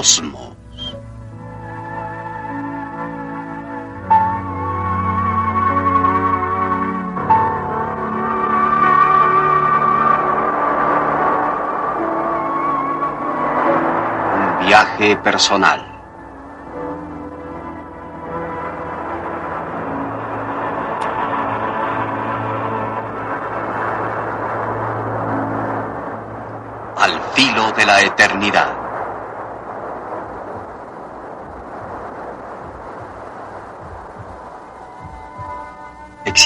cosmos. Un viaje personal. Al filo de la eternidad.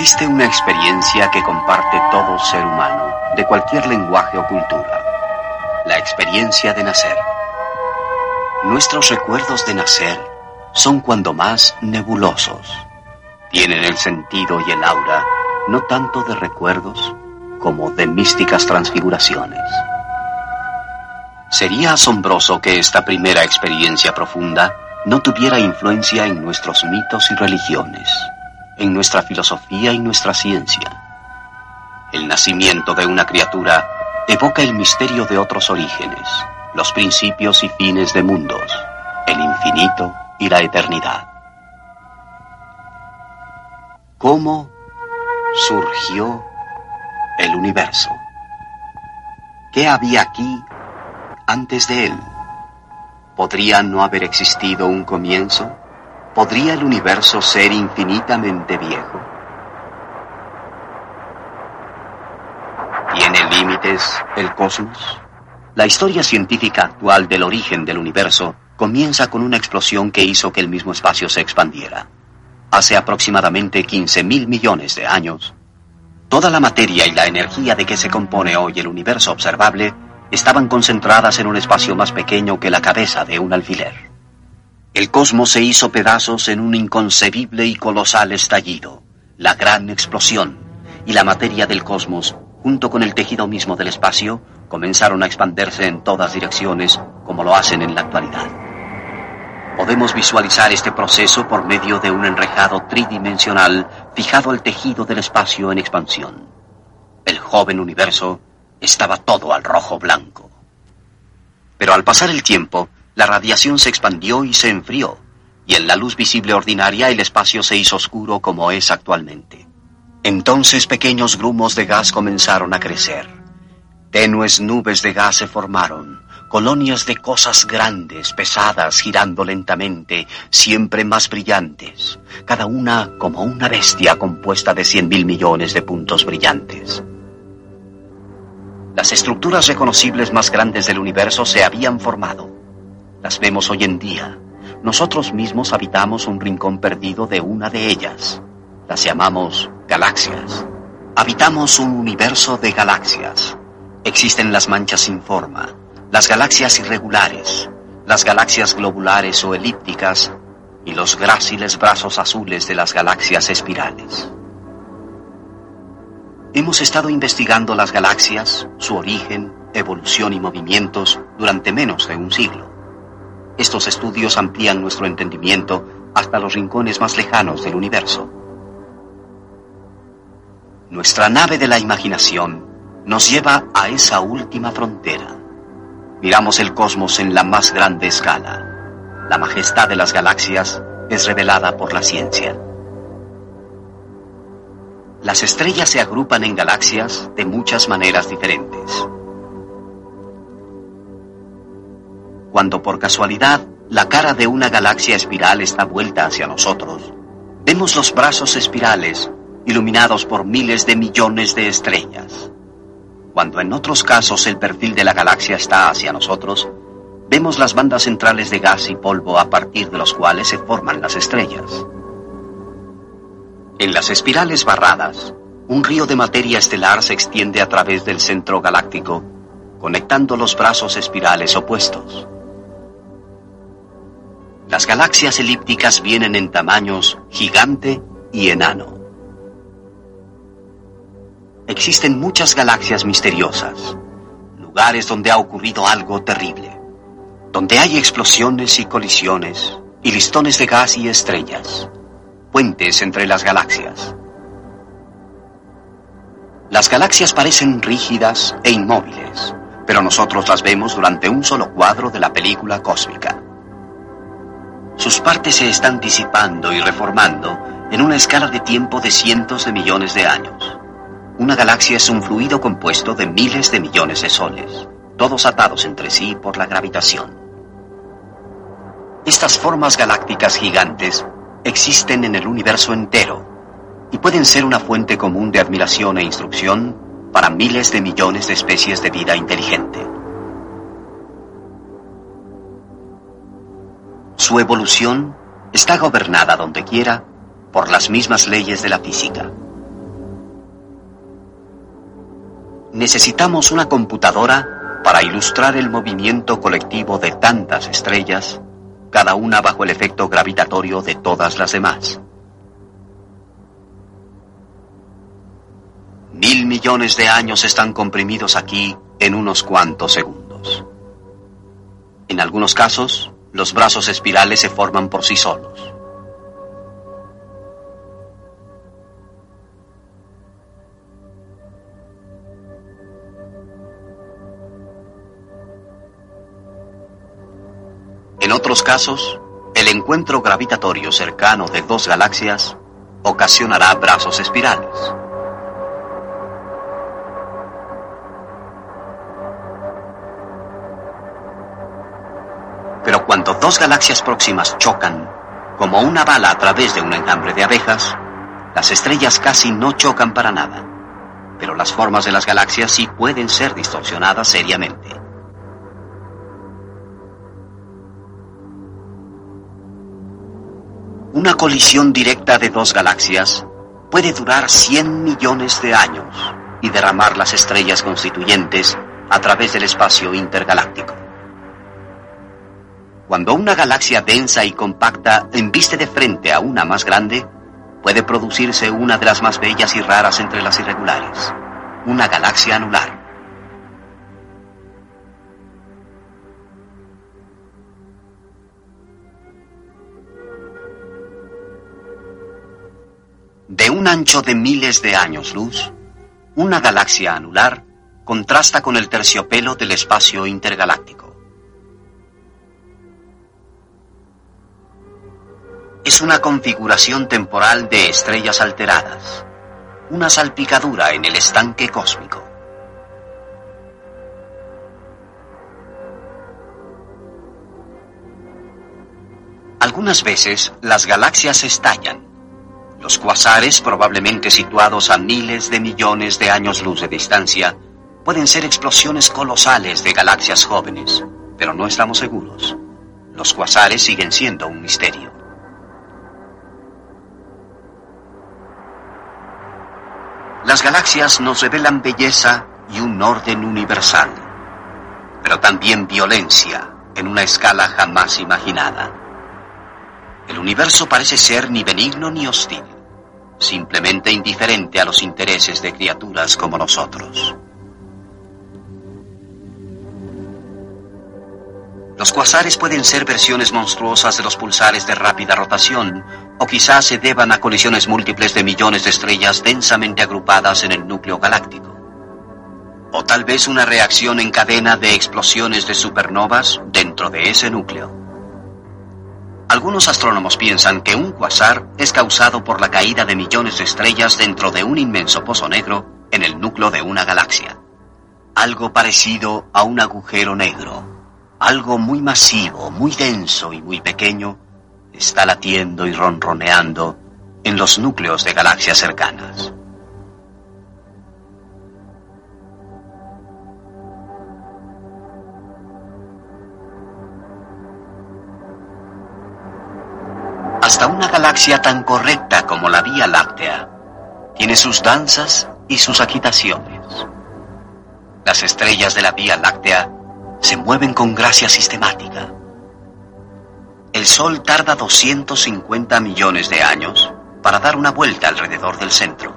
Existe una experiencia que comparte todo ser humano, de cualquier lenguaje o cultura. La experiencia de nacer. Nuestros recuerdos de nacer son cuando más nebulosos. Tienen el sentido y el aura no tanto de recuerdos como de místicas transfiguraciones. Sería asombroso que esta primera experiencia profunda no tuviera influencia en nuestros mitos y religiones en nuestra filosofía y nuestra ciencia. El nacimiento de una criatura evoca el misterio de otros orígenes, los principios y fines de mundos, el infinito y la eternidad. ¿Cómo surgió el universo? ¿Qué había aquí antes de él? ¿Podría no haber existido un comienzo? ¿Podría el universo ser infinitamente viejo? ¿Tiene límites el cosmos? La historia científica actual del origen del universo comienza con una explosión que hizo que el mismo espacio se expandiera. Hace aproximadamente 15 mil millones de años, toda la materia y la energía de que se compone hoy el universo observable estaban concentradas en un espacio más pequeño que la cabeza de un alfiler. El cosmos se hizo pedazos en un inconcebible y colosal estallido, la gran explosión, y la materia del cosmos, junto con el tejido mismo del espacio, comenzaron a expandirse en todas direcciones como lo hacen en la actualidad. Podemos visualizar este proceso por medio de un enrejado tridimensional fijado al tejido del espacio en expansión. El joven universo estaba todo al rojo blanco. Pero al pasar el tiempo, la radiación se expandió y se enfrió, y en la luz visible ordinaria el espacio se hizo oscuro como es actualmente. Entonces pequeños grumos de gas comenzaron a crecer. Tenues nubes de gas se formaron, colonias de cosas grandes, pesadas, girando lentamente, siempre más brillantes, cada una como una bestia compuesta de cien mil millones de puntos brillantes. Las estructuras reconocibles más grandes del universo se habían formado las vemos hoy en día. Nosotros mismos habitamos un rincón perdido de una de ellas. Las llamamos galaxias. Habitamos un universo de galaxias. Existen las manchas sin forma, las galaxias irregulares, las galaxias globulares o elípticas y los gráciles brazos azules de las galaxias espirales. Hemos estado investigando las galaxias, su origen, evolución y movimientos durante menos de un siglo. Estos estudios amplían nuestro entendimiento hasta los rincones más lejanos del universo. Nuestra nave de la imaginación nos lleva a esa última frontera. Miramos el cosmos en la más grande escala. La majestad de las galaxias es revelada por la ciencia. Las estrellas se agrupan en galaxias de muchas maneras diferentes. Cuando por casualidad la cara de una galaxia espiral está vuelta hacia nosotros, vemos los brazos espirales iluminados por miles de millones de estrellas. Cuando en otros casos el perfil de la galaxia está hacia nosotros, vemos las bandas centrales de gas y polvo a partir de los cuales se forman las estrellas. En las espirales barradas, un río de materia estelar se extiende a través del centro galáctico, conectando los brazos espirales opuestos. Las galaxias elípticas vienen en tamaños gigante y enano. Existen muchas galaxias misteriosas, lugares donde ha ocurrido algo terrible, donde hay explosiones y colisiones, y listones de gas y estrellas, puentes entre las galaxias. Las galaxias parecen rígidas e inmóviles, pero nosotros las vemos durante un solo cuadro de la película cósmica. Sus partes se están disipando y reformando en una escala de tiempo de cientos de millones de años. Una galaxia es un fluido compuesto de miles de millones de soles, todos atados entre sí por la gravitación. Estas formas galácticas gigantes existen en el universo entero y pueden ser una fuente común de admiración e instrucción para miles de millones de especies de vida inteligente. Su evolución está gobernada donde quiera por las mismas leyes de la física. Necesitamos una computadora para ilustrar el movimiento colectivo de tantas estrellas, cada una bajo el efecto gravitatorio de todas las demás. Mil millones de años están comprimidos aquí en unos cuantos segundos. En algunos casos, los brazos espirales se forman por sí solos. En otros casos, el encuentro gravitatorio cercano de dos galaxias ocasionará brazos espirales. Pero cuando dos galaxias próximas chocan, como una bala a través de un enjambre de abejas, las estrellas casi no chocan para nada. Pero las formas de las galaxias sí pueden ser distorsionadas seriamente. Una colisión directa de dos galaxias puede durar 100 millones de años y derramar las estrellas constituyentes a través del espacio intergaláctico. Cuando una galaxia densa y compacta embiste de frente a una más grande, puede producirse una de las más bellas y raras entre las irregulares, una galaxia anular. De un ancho de miles de años luz, una galaxia anular contrasta con el terciopelo del espacio intergaláctico. Es una configuración temporal de estrellas alteradas, una salpicadura en el estanque cósmico. Algunas veces las galaxias estallan. Los cuasares, probablemente situados a miles de millones de años luz de distancia, pueden ser explosiones colosales de galaxias jóvenes, pero no estamos seguros. Los cuasares siguen siendo un misterio. Las galaxias nos revelan belleza y un orden universal, pero también violencia en una escala jamás imaginada. El universo parece ser ni benigno ni hostil, simplemente indiferente a los intereses de criaturas como nosotros. Los cuasares pueden ser versiones monstruosas de los pulsares de rápida rotación, o quizás se deban a colisiones múltiples de millones de estrellas densamente agrupadas en el núcleo galáctico. O tal vez una reacción en cadena de explosiones de supernovas dentro de ese núcleo. Algunos astrónomos piensan que un cuasar es causado por la caída de millones de estrellas dentro de un inmenso pozo negro en el núcleo de una galaxia. Algo parecido a un agujero negro algo muy masivo, muy denso y muy pequeño está latiendo y ronroneando en los núcleos de galaxias cercanas. Hasta una galaxia tan correcta como la Vía Láctea tiene sus danzas y sus agitaciones. Las estrellas de la Vía Láctea se mueven con gracia sistemática. El Sol tarda 250 millones de años para dar una vuelta alrededor del centro.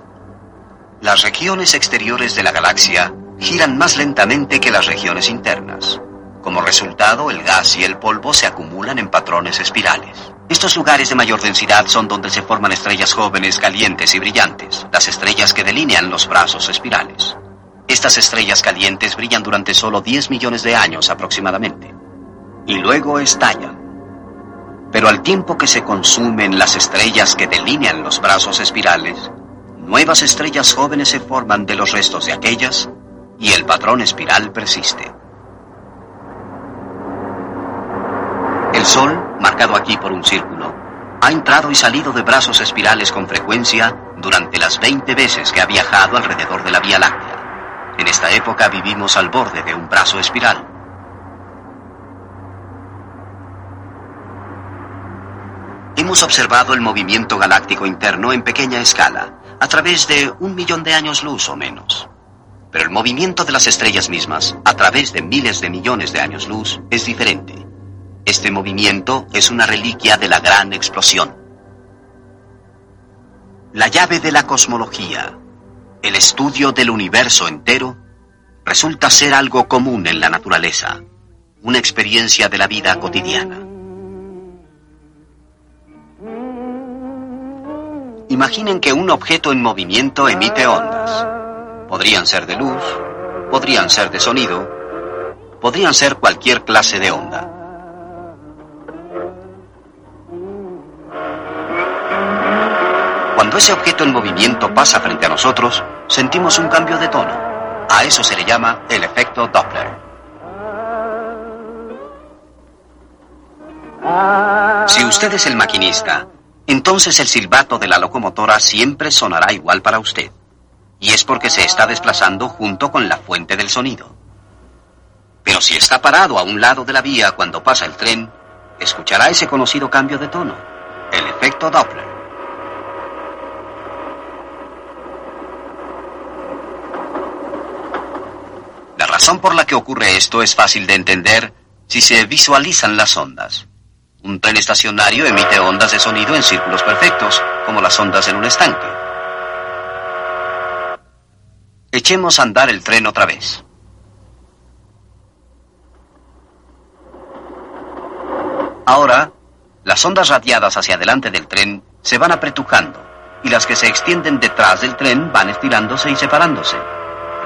Las regiones exteriores de la galaxia giran más lentamente que las regiones internas. Como resultado, el gas y el polvo se acumulan en patrones espirales. Estos lugares de mayor densidad son donde se forman estrellas jóvenes, calientes y brillantes, las estrellas que delinean los brazos espirales. Estas estrellas calientes brillan durante solo 10 millones de años aproximadamente y luego estallan. Pero al tiempo que se consumen las estrellas que delinean los brazos espirales, nuevas estrellas jóvenes se forman de los restos de aquellas y el patrón espiral persiste. El Sol, marcado aquí por un círculo, ha entrado y salido de brazos espirales con frecuencia durante las 20 veces que ha viajado alrededor de la Vía Láctea. En esta época vivimos al borde de un brazo espiral. Hemos observado el movimiento galáctico interno en pequeña escala, a través de un millón de años luz o menos. Pero el movimiento de las estrellas mismas, a través de miles de millones de años luz, es diferente. Este movimiento es una reliquia de la gran explosión. La llave de la cosmología, el estudio del universo entero, resulta ser algo común en la naturaleza, una experiencia de la vida cotidiana. Imaginen que un objeto en movimiento emite ondas. Podrían ser de luz, podrían ser de sonido, podrían ser cualquier clase de onda. Cuando ese objeto en movimiento pasa frente a nosotros, sentimos un cambio de tono. A eso se le llama el efecto Doppler. Si usted es el maquinista entonces el silbato de la locomotora siempre sonará igual para usted. Y es porque se está desplazando junto con la fuente del sonido. Pero si está parado a un lado de la vía cuando pasa el tren, escuchará ese conocido cambio de tono, el efecto Doppler. Razón por la que ocurre esto es fácil de entender si se visualizan las ondas. Un tren estacionario emite ondas de sonido en círculos perfectos, como las ondas en un estanque. Echemos a andar el tren otra vez. Ahora, las ondas radiadas hacia adelante del tren se van apretujando y las que se extienden detrás del tren van estirándose y separándose.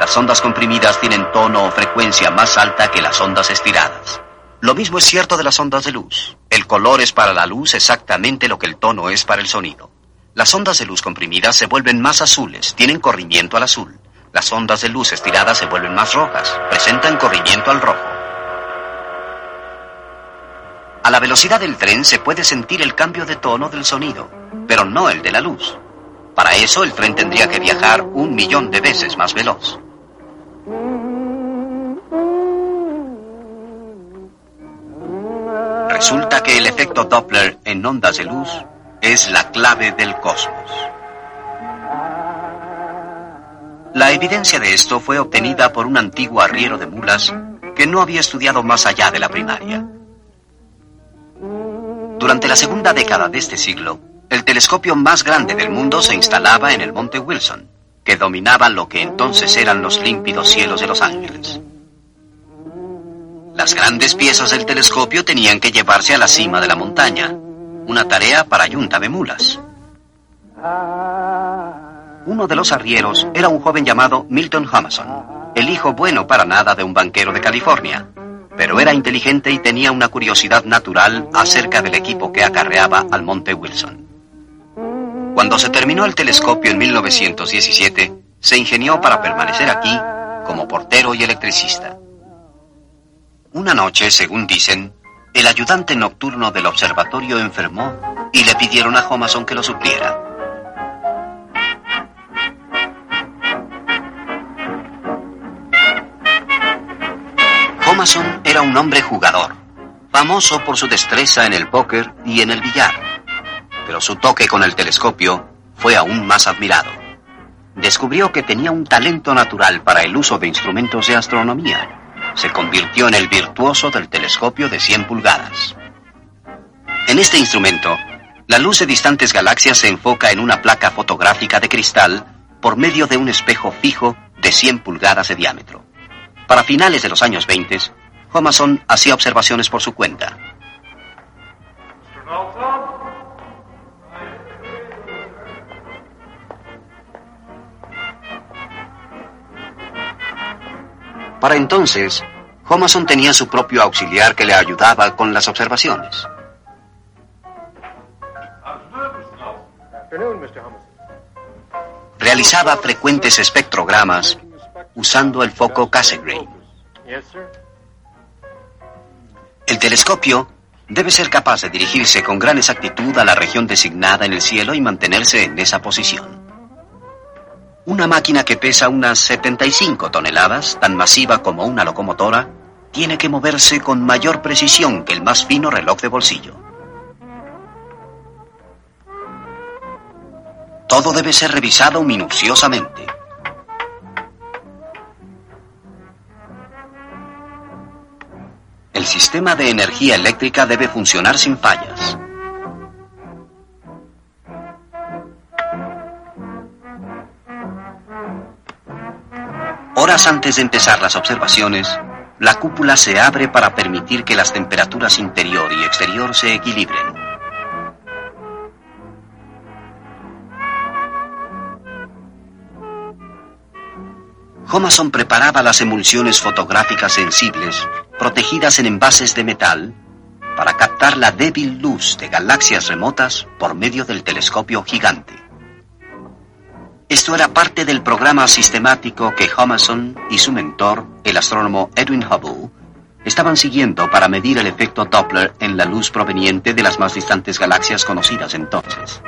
Las ondas comprimidas tienen tono o frecuencia más alta que las ondas estiradas. Lo mismo es cierto de las ondas de luz. El color es para la luz exactamente lo que el tono es para el sonido. Las ondas de luz comprimidas se vuelven más azules, tienen corrimiento al azul. Las ondas de luz estiradas se vuelven más rojas, presentan corrimiento al rojo. A la velocidad del tren se puede sentir el cambio de tono del sonido, pero no el de la luz. Para eso el tren tendría que viajar un millón de veces más veloz. Resulta que el efecto Doppler en ondas de luz es la clave del cosmos. La evidencia de esto fue obtenida por un antiguo arriero de mulas que no había estudiado más allá de la primaria. Durante la segunda década de este siglo, el telescopio más grande del mundo se instalaba en el Monte Wilson, que dominaba lo que entonces eran los límpidos cielos de Los Ángeles. Las grandes piezas del telescopio tenían que llevarse a la cima de la montaña, una tarea para yunta de mulas. Uno de los arrieros era un joven llamado Milton Hamason, el hijo bueno para nada de un banquero de California, pero era inteligente y tenía una curiosidad natural acerca del equipo que acarreaba al Monte Wilson. Cuando se terminó el telescopio en 1917, se ingenió para permanecer aquí como portero y electricista. Una noche, según dicen, el ayudante nocturno del observatorio enfermó y le pidieron a Homason que lo supliera. Homason era un hombre jugador, famoso por su destreza en el póker y en el billar, pero su toque con el telescopio fue aún más admirado. Descubrió que tenía un talento natural para el uso de instrumentos de astronomía se convirtió en el virtuoso del telescopio de 100 pulgadas. En este instrumento, la luz de distantes galaxias se enfoca en una placa fotográfica de cristal por medio de un espejo fijo de 100 pulgadas de diámetro. Para finales de los años 20, Homason hacía observaciones por su cuenta. Para entonces, Homason tenía su propio auxiliar que le ayudaba con las observaciones. Realizaba frecuentes espectrogramas usando el foco Cassegrain. El telescopio debe ser capaz de dirigirse con gran exactitud a la región designada en el cielo y mantenerse en esa posición. Una máquina que pesa unas 75 toneladas, tan masiva como una locomotora, tiene que moverse con mayor precisión que el más fino reloj de bolsillo. Todo debe ser revisado minuciosamente. El sistema de energía eléctrica debe funcionar sin fallas. Antes de empezar las observaciones, la cúpula se abre para permitir que las temperaturas interior y exterior se equilibren. Homason preparaba las emulsiones fotográficas sensibles, protegidas en envases de metal, para captar la débil luz de galaxias remotas por medio del telescopio gigante. Esto era parte del programa sistemático que Homason y su mentor, el astrónomo Edwin Hubble, estaban siguiendo para medir el efecto Doppler en la luz proveniente de las más distantes galaxias conocidas entonces.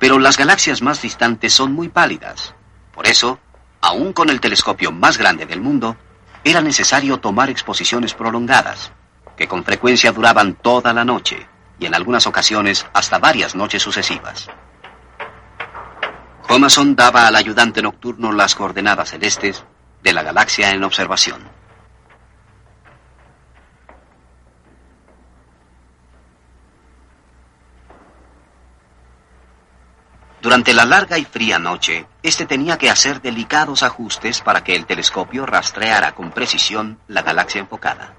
Pero las galaxias más distantes son muy pálidas. Por eso, aún con el telescopio más grande del mundo, era necesario tomar exposiciones prolongadas, que con frecuencia duraban toda la noche y en algunas ocasiones hasta varias noches sucesivas. Homason daba al ayudante nocturno las coordenadas celestes de la galaxia en observación. Durante la larga y fría noche, este tenía que hacer delicados ajustes para que el telescopio rastreara con precisión la galaxia enfocada.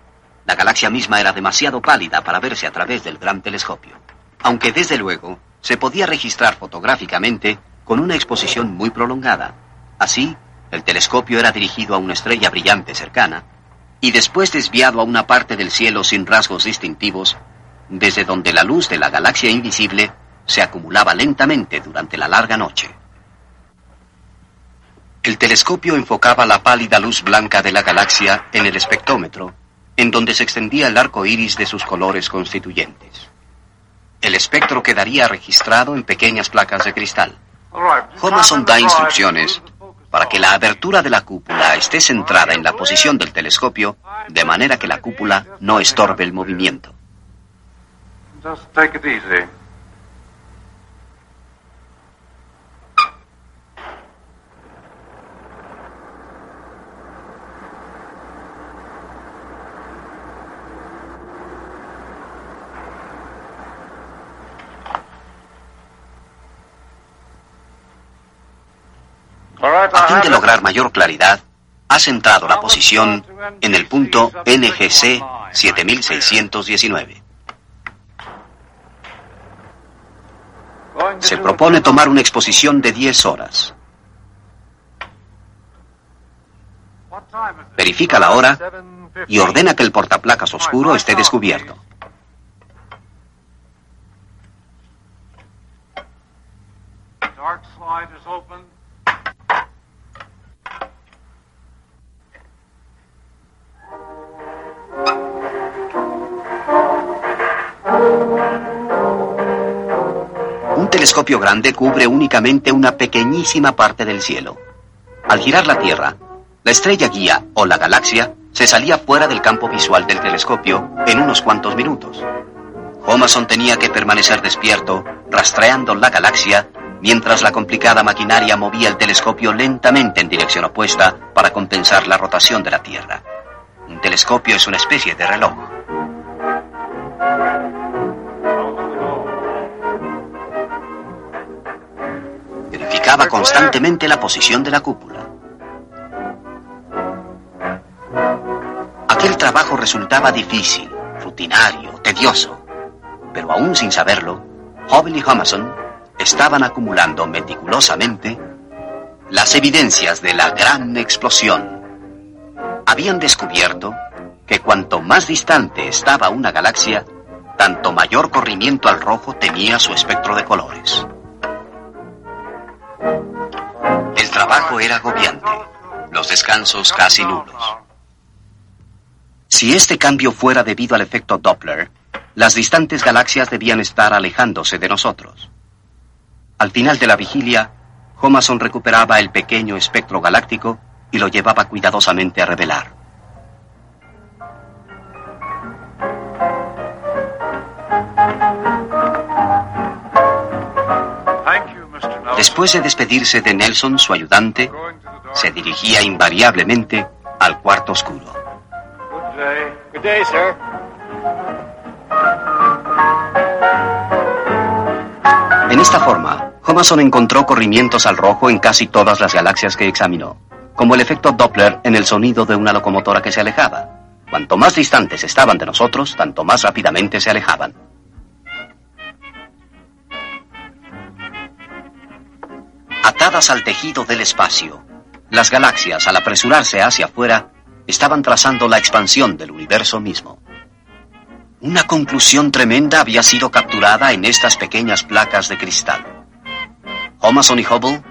La galaxia misma era demasiado pálida para verse a través del gran telescopio, aunque desde luego se podía registrar fotográficamente con una exposición muy prolongada. Así, el telescopio era dirigido a una estrella brillante cercana y después desviado a una parte del cielo sin rasgos distintivos, desde donde la luz de la galaxia invisible se acumulaba lentamente durante la larga noche. El telescopio enfocaba la pálida luz blanca de la galaxia en el espectrómetro, en donde se extendía el arco iris de sus colores constituyentes. El espectro quedaría registrado en pequeñas placas de cristal. Homason da instrucciones para que la abertura de la cúpula esté centrada en la posición del telescopio, de manera que la cúpula no estorbe el movimiento. A fin de lograr mayor claridad, ha centrado la posición en el punto NGC 7619. Se propone tomar una exposición de 10 horas. Verifica la hora y ordena que el portaplacas oscuro esté descubierto. Telescopio grande cubre únicamente una pequeñísima parte del cielo. Al girar la Tierra, la estrella guía o la galaxia se salía fuera del campo visual del telescopio en unos cuantos minutos. Homason tenía que permanecer despierto, rastreando la galaxia, mientras la complicada maquinaria movía el telescopio lentamente en dirección opuesta para compensar la rotación de la Tierra. Un telescopio es una especie de reloj. Verificaba constantemente la posición de la cúpula. Aquel trabajo resultaba difícil, rutinario, tedioso, pero aún sin saberlo, Hubble y Homason estaban acumulando meticulosamente las evidencias de la gran explosión habían descubierto que cuanto más distante estaba una galaxia, tanto mayor corrimiento al rojo tenía su espectro de colores. El trabajo era agobiante, los descansos casi nulos. Si este cambio fuera debido al efecto Doppler, las distantes galaxias debían estar alejándose de nosotros. Al final de la vigilia, Homason recuperaba el pequeño espectro galáctico y lo llevaba cuidadosamente a revelar. Después de despedirse de Nelson, su ayudante, se dirigía invariablemente al cuarto oscuro. En esta forma, Homason encontró corrimientos al rojo en casi todas las galaxias que examinó, como el efecto Doppler en el sonido de una locomotora que se alejaba. Cuanto más distantes estaban de nosotros, tanto más rápidamente se alejaban. Al tejido del espacio, las galaxias, al apresurarse hacia afuera, estaban trazando la expansión del universo mismo. Una conclusión tremenda había sido capturada en estas pequeñas placas de cristal. Homason y Hubble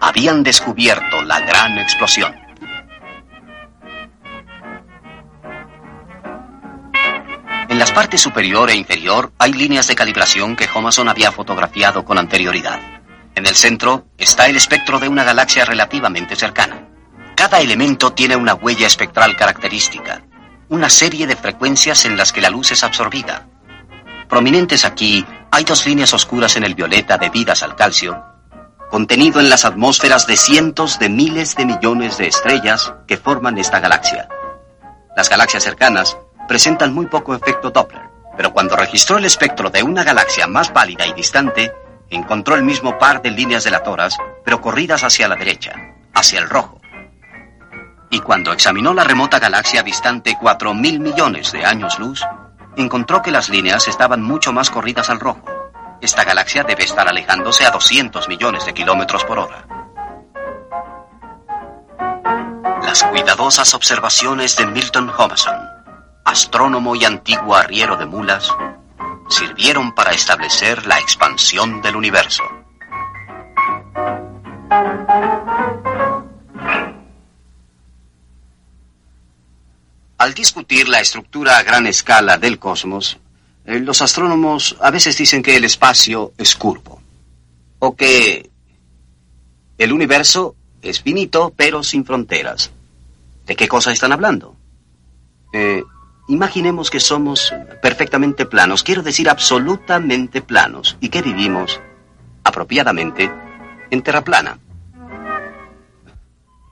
habían descubierto la gran explosión. En las partes superior e inferior hay líneas de calibración que Homason había fotografiado con anterioridad. En el centro está el espectro de una galaxia relativamente cercana. Cada elemento tiene una huella espectral característica, una serie de frecuencias en las que la luz es absorbida. Prominentes aquí hay dos líneas oscuras en el violeta debidas al calcio, contenido en las atmósferas de cientos de miles de millones de estrellas que forman esta galaxia. Las galaxias cercanas presentan muy poco efecto Doppler, pero cuando registró el espectro de una galaxia más pálida y distante, encontró el mismo par de líneas delatoras, pero corridas hacia la derecha, hacia el rojo. Y cuando examinó la remota galaxia distante cuatro mil millones de años luz, encontró que las líneas estaban mucho más corridas al rojo. Esta galaxia debe estar alejándose a 200 millones de kilómetros por hora. Las cuidadosas observaciones de Milton Homason, astrónomo y antiguo arriero de mulas, sirvieron para establecer la expansión del universo. Al discutir la estructura a gran escala del cosmos, eh, los astrónomos a veces dicen que el espacio es curvo, o que el universo es finito pero sin fronteras. ¿De qué cosa están hablando? Eh, Imaginemos que somos perfectamente planos, quiero decir absolutamente planos, y que vivimos apropiadamente en tierra plana.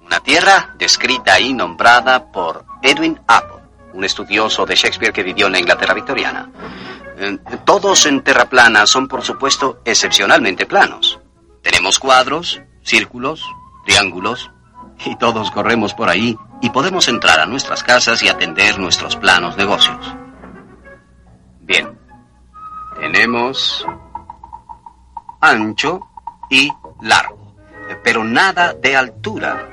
Una tierra descrita y nombrada por Edwin Apple, un estudioso de Shakespeare que vivió en la Inglaterra victoriana. Eh, todos en tierra plana son, por supuesto, excepcionalmente planos. Tenemos cuadros, círculos, triángulos, y todos corremos por ahí y podemos entrar a nuestras casas y atender nuestros planos negocios. Bien, tenemos ancho y largo, pero nada de altura.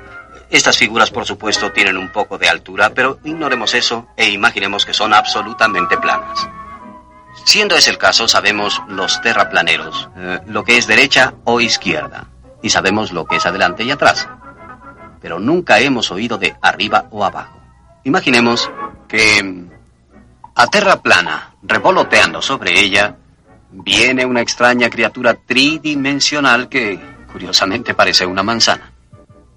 Estas figuras, por supuesto, tienen un poco de altura, pero ignoremos eso e imaginemos que son absolutamente planas. Siendo ese el caso, sabemos los terraplaneros, eh, lo que es derecha o izquierda, y sabemos lo que es adelante y atrás pero nunca hemos oído de arriba o abajo. Imaginemos que a tierra plana, revoloteando sobre ella, viene una extraña criatura tridimensional que curiosamente parece una manzana.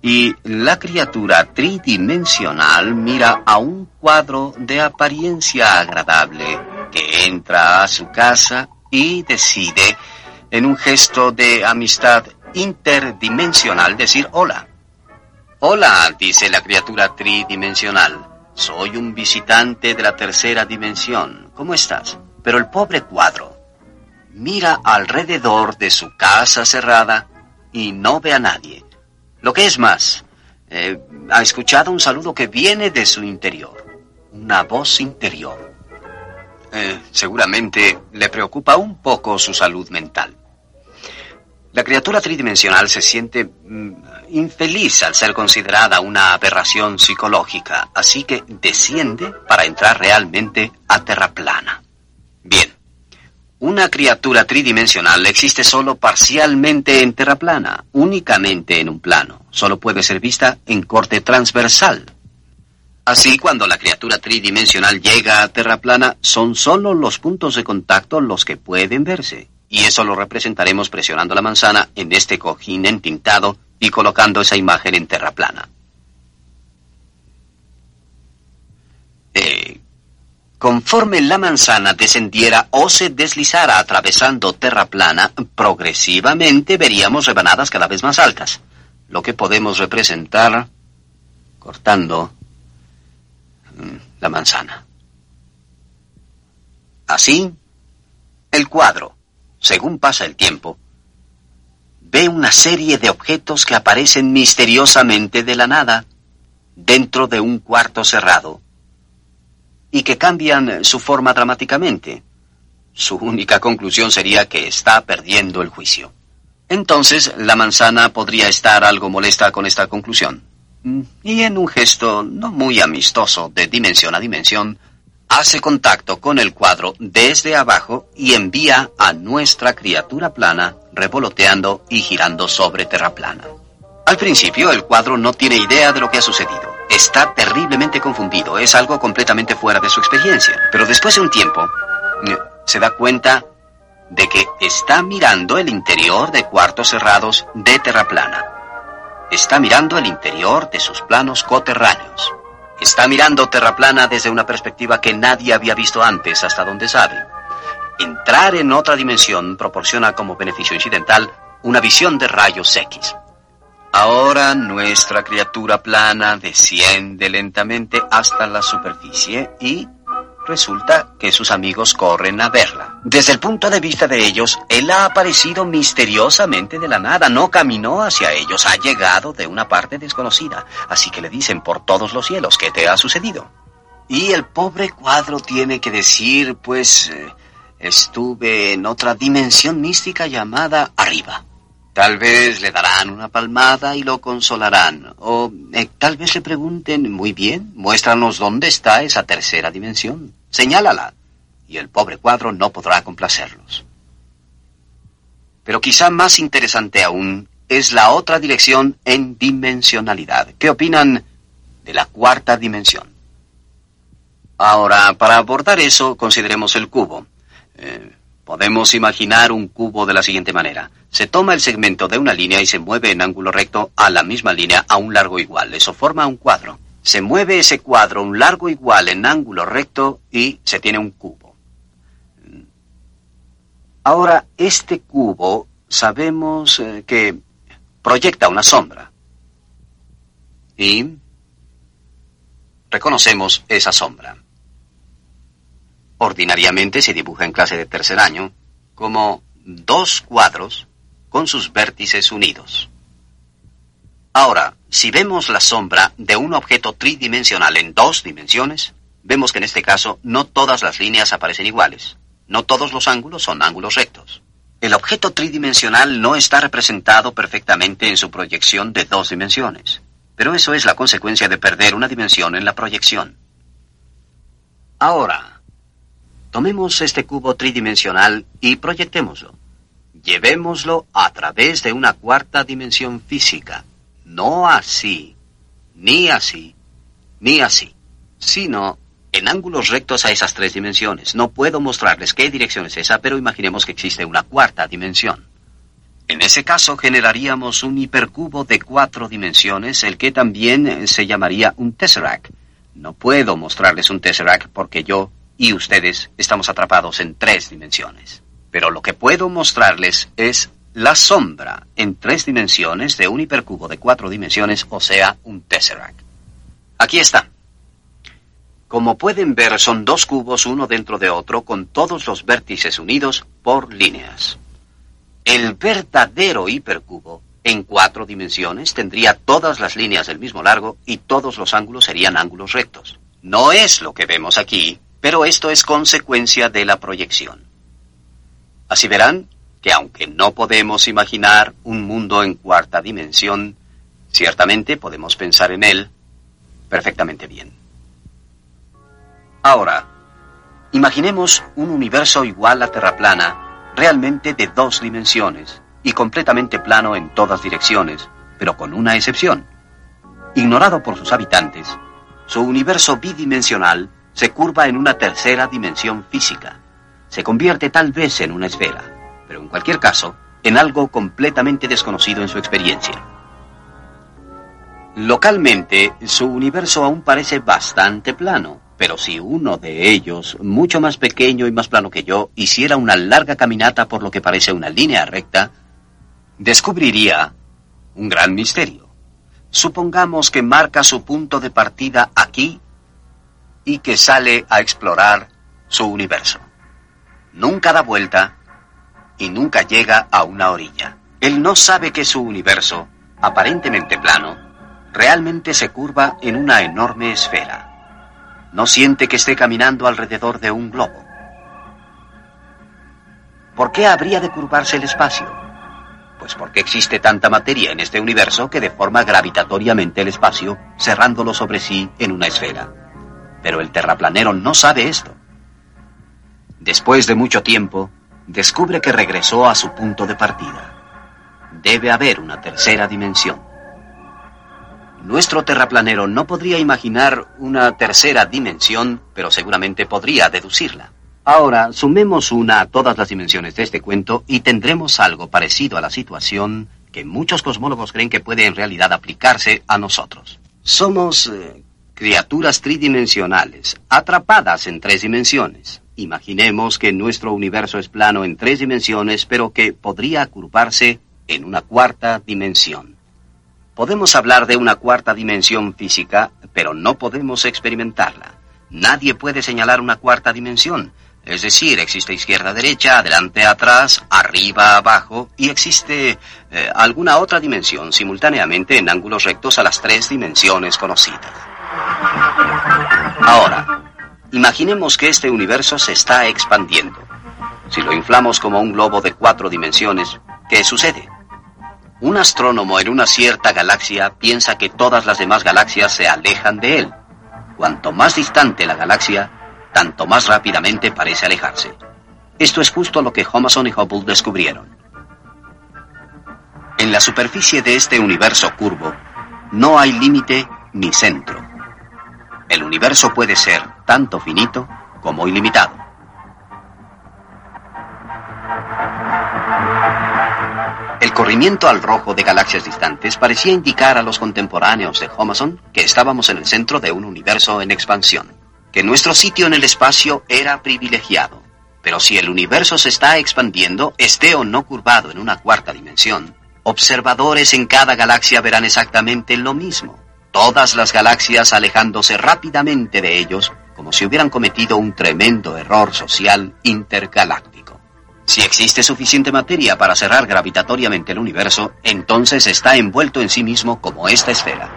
Y la criatura tridimensional mira a un cuadro de apariencia agradable que entra a su casa y decide, en un gesto de amistad interdimensional, decir hola. Hola, dice la criatura tridimensional. Soy un visitante de la tercera dimensión. ¿Cómo estás? Pero el pobre cuadro mira alrededor de su casa cerrada y no ve a nadie. Lo que es más, eh, ha escuchado un saludo que viene de su interior, una voz interior. Eh, seguramente le preocupa un poco su salud mental. La criatura tridimensional se siente mm, infeliz al ser considerada una aberración psicológica, así que desciende para entrar realmente a terra plana. Bien, Una criatura tridimensional existe solo parcialmente en terra plana, únicamente en un plano. Solo puede ser vista en corte transversal. Así, cuando la criatura tridimensional llega a terra plana, son solo los puntos de contacto los que pueden verse. Y eso lo representaremos presionando la manzana en este cojín entintado y colocando esa imagen en terra plana. Eh, Conforme la manzana descendiera o se deslizara atravesando terra plana, progresivamente veríamos rebanadas cada vez más altas, lo que podemos representar cortando mm, la manzana. Así, el cuadro, según pasa el tiempo, ve una serie de objetos que aparecen misteriosamente de la nada dentro de un cuarto cerrado y que cambian su forma dramáticamente. Su única conclusión sería que está perdiendo el juicio. Entonces, la manzana podría estar algo molesta con esta conclusión. Y en un gesto no muy amistoso de dimensión a dimensión, hace contacto con el cuadro desde abajo y envía a nuestra criatura plana revoloteando y girando sobre terra plana. Al principio, el cuadro no tiene idea de lo que ha sucedido. Está terriblemente confundido, es algo completamente fuera de su experiencia. Pero después de un tiempo, eh, se da cuenta de que está mirando el interior de cuartos cerrados de terra plana. Está mirando el interior de sus planos coterráneos. Está mirando terra plana desde una perspectiva que nadie había visto antes, hasta donde sabe. Entrar en otra dimensión proporciona como beneficio incidental una visión de rayos X. Ahora nuestra criatura plana desciende lentamente hasta la superficie y resulta que sus amigos corren a verla. Desde el punto de vista de ellos, él ha aparecido misteriosamente de la nada, no caminó hacia ellos, ha llegado de una parte desconocida, así que le dicen por todos los cielos qué te ha sucedido. Y el pobre cuadro tiene que decir, pues, eh, estuve en otra dimensión mística llamada arriba. Tal vez le darán una palmada y lo consolarán. O eh, tal vez le pregunten, muy bien, muéstranos dónde está esa tercera dimensión. Señálala. Y el pobre cuadro no podrá complacerlos. Pero quizá más interesante aún es la otra dirección en dimensionalidad. ¿Qué opinan de la cuarta dimensión? Ahora, para abordar eso, consideremos el cubo. Eh, Podemos imaginar un cubo de la siguiente manera. Se toma el segmento de una línea y se mueve en ángulo recto a la misma línea a un largo igual. Eso forma un cuadro. Se mueve ese cuadro un largo igual en ángulo recto y se tiene un cubo. Ahora, este cubo sabemos eh, que proyecta una sombra. Y reconocemos esa sombra ordinariamente se dibuja en clase de tercer año como dos cuadros con sus vértices unidos. Ahora, si vemos la sombra de un objeto tridimensional en dos dimensiones, vemos que en este caso no todas las líneas aparecen iguales, no todos los ángulos son ángulos rectos. El objeto tridimensional no está representado perfectamente en su proyección de dos dimensiones, pero eso es la consecuencia de perder una dimensión en la proyección. Ahora, Tomemos este cubo tridimensional y proyectémoslo. Llevémoslo a través de una cuarta dimensión física. No así, ni así, ni así, sino en ángulos rectos a esas tres dimensiones. No puedo mostrarles qué dirección es esa, pero imaginemos que existe una cuarta dimensión. En ese caso generaríamos un hipercubo de cuatro dimensiones, el que también se llamaría un tesseract. No puedo mostrarles un tesseract porque yo y ustedes estamos atrapados en tres dimensiones. Pero lo que puedo mostrarles es la sombra en tres dimensiones de un hipercubo de cuatro dimensiones, o sea, un tesseract. Aquí está. Como pueden ver, son dos cubos uno dentro de otro con todos los vértices unidos por líneas. El verdadero hipercubo en cuatro dimensiones tendría todas las líneas del mismo largo y todos los ángulos serían ángulos rectos. No es lo que vemos aquí, pero esto es consecuencia de la proyección. Así verán que aunque no podemos imaginar un mundo en cuarta dimensión, ciertamente podemos pensar en él perfectamente bien. Ahora, Imaginemos un universo igual a Terra plana, realmente de dos dimensiones y completamente plano en todas direcciones, pero con una excepción. Ignorado por sus habitantes, su universo bidimensional se curva en una tercera dimensión física. Se convierte tal vez en una esfera, pero en cualquier caso, en algo completamente desconocido en su experiencia. Localmente, su universo aún parece bastante plano, pero si uno de ellos, mucho más pequeño y más plano que yo, hiciera una larga caminata por lo que parece una línea recta, descubriría un gran misterio. Supongamos que marca su punto de partida aquí y que sale a explorar su universo. Nunca da vuelta y nunca llega a una orilla. Él no sabe que su universo, aparentemente plano, realmente se curva en una enorme esfera. No siente que esté caminando alrededor de un globo. ¿Por qué habría de curvarse el espacio? Pues porque existe tanta materia en este universo que deforma gravitatoriamente el espacio, cerrándolo sobre sí en una esfera. Pero el terraplanero no sabe esto. Después de mucho tiempo, descubre que regresó a su punto de partida. Debe haber una tercera dimensión. Nuestro terraplanero no podría imaginar una tercera dimensión, pero seguramente podría deducirla. Ahora, sumemos una a todas las dimensiones de este cuento y tendremos algo parecido a la situación que muchos cosmólogos creen que puede en realidad aplicarse a nosotros. Somos eh, criaturas tridimensionales, atrapadas en tres dimensiones. Imaginemos que nuestro universo es plano en tres dimensiones, pero que podría curvarse en una cuarta dimensión. Podemos hablar de una cuarta dimensión física, pero no podemos experimentarla. Nadie puede señalar una cuarta dimensión. Es decir, existe izquierda-derecha, adelante-atrás, arriba-abajo, y existe eh, alguna otra dimensión simultáneamente en ángulos rectos a las tres dimensiones conocidas. Ahora, Imaginemos que este universo se está expandiendo. Si lo inflamos como un globo de cuatro dimensiones, ¿qué sucede? Un astrónomo en una cierta galaxia piensa que todas las demás galaxias se alejan de él. Cuanto más distante la galaxia, tanto más rápidamente parece alejarse. Esto es justo lo que Homason y Hubble descubrieron. En la superficie de este universo curvo, no hay límite ni centro. El universo puede ser tanto finito como ilimitado. El corrimiento al rojo de galaxias distantes parecía indicar a los contemporáneos de Homason que estábamos en el centro de un universo en expansión, que nuestro sitio en el espacio era privilegiado. Pero si el universo se está expandiendo, esté o no curvado en una cuarta dimensión, observadores en cada galaxia verán exactamente lo mismo todas las galaxias alejándose rápidamente de ellos como si hubieran cometido un tremendo error social intergaláctico. Si existe suficiente materia para cerrar gravitatoriamente el universo, entonces está envuelto en sí mismo como esta esfera.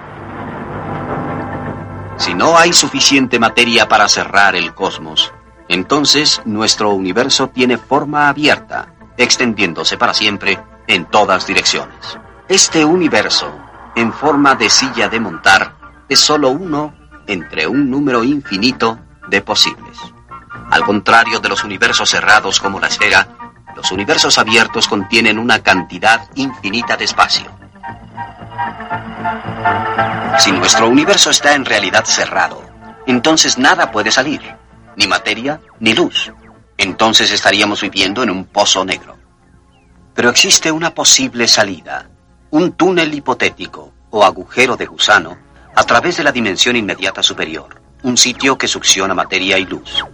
Si no hay suficiente materia para cerrar el cosmos, entonces nuestro universo tiene forma abierta, extendiéndose para siempre en todas direcciones. Este universo en forma de silla de montar es solo uno entre un número infinito de posibles. Al contrario de los universos cerrados como la esfera, los universos abiertos contienen una cantidad infinita de espacio. Si nuestro universo está en realidad cerrado, entonces nada puede salir, ni materia ni luz. Entonces estaríamos viviendo en un pozo negro. Pero existe una posible salida, un túnel hipotético o agujero de gusano a través de la dimensión inmediata superior, un sitio que succiona materia y luz.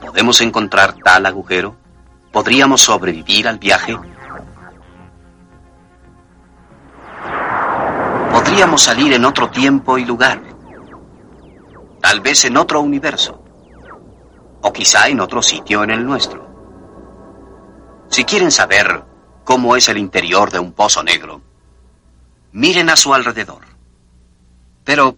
¿Podemos encontrar tal agujero? ¿Podríamos sobrevivir al viaje? Podríamos salir en otro tiempo y lugar, tal vez en otro universo, o quizá en otro sitio en el nuestro. Si quieren saber cómo es el interior de un pozo negro, Miren a su alrededor. Pero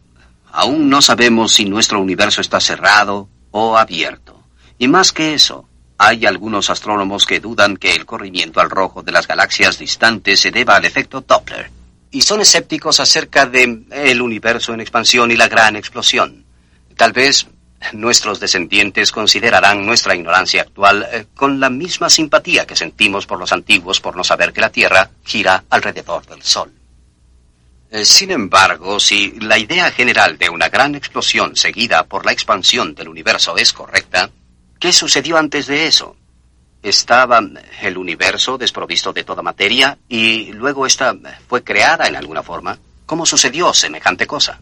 aún no sabemos si nuestro universo está cerrado o abierto. Y más que eso, hay algunos astrónomos que dudan que el corrimiento al rojo de las galaxias distantes se deba al efecto Doppler. Y son escépticos acerca de el universo en expansión y la gran explosión. Tal vez nuestros descendientes considerarán nuestra ignorancia actual eh, con la misma simpatía que sentimos por los antiguos por no saber que la Tierra gira alrededor del Sol. Eh, sin embargo, si la idea general de una gran explosión seguida por la expansión del universo es correcta, ¿qué sucedió antes de eso? Estaba el universo desprovisto de toda materia y luego esta fue creada en alguna forma. ¿Cómo sucedió semejante cosa?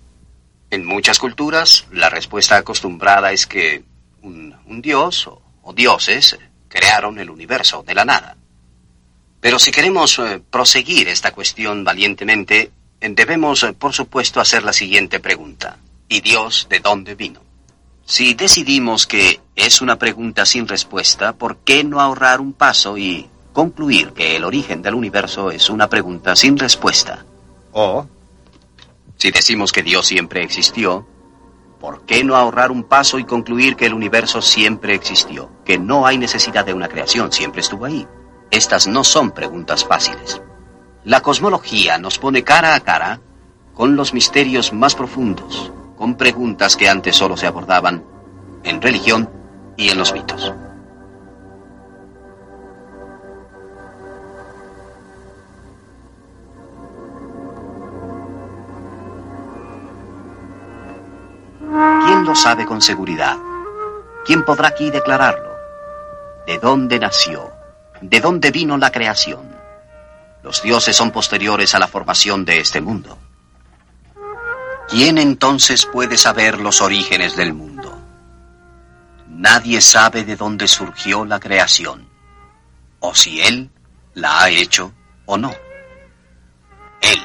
En muchas culturas, la respuesta acostumbrada es que un, dios o, dioses crearon el universo de la nada. Pero si queremos eh, proseguir esta cuestión valientemente, debemos, por supuesto, hacer la siguiente pregunta. ¿Y Dios de dónde vino? Si decidimos que es una pregunta sin respuesta, ¿por qué no ahorrar un paso y concluir que el origen del universo es una pregunta sin respuesta? O si decimos que Dios siempre existió, ¿por qué no ahorrar un paso y concluir que el universo siempre existió? Que no hay necesidad de una creación, siempre estuvo ahí. Estas no son preguntas fáciles. La cosmología nos pone cara a cara con los misterios más profundos, con preguntas que antes solo se abordaban en religión y en los mitos. ¿Quién lo sabe con seguridad? ¿Quién podrá aquí declararlo? ¿De dónde nació? ¿De dónde vino la creación? Los dioses son posteriores a la formación de este mundo. ¿Quién entonces puede saber los orígenes del mundo? Nadie sabe de dónde surgió la creación, o si Él la ha hecho o no. Él,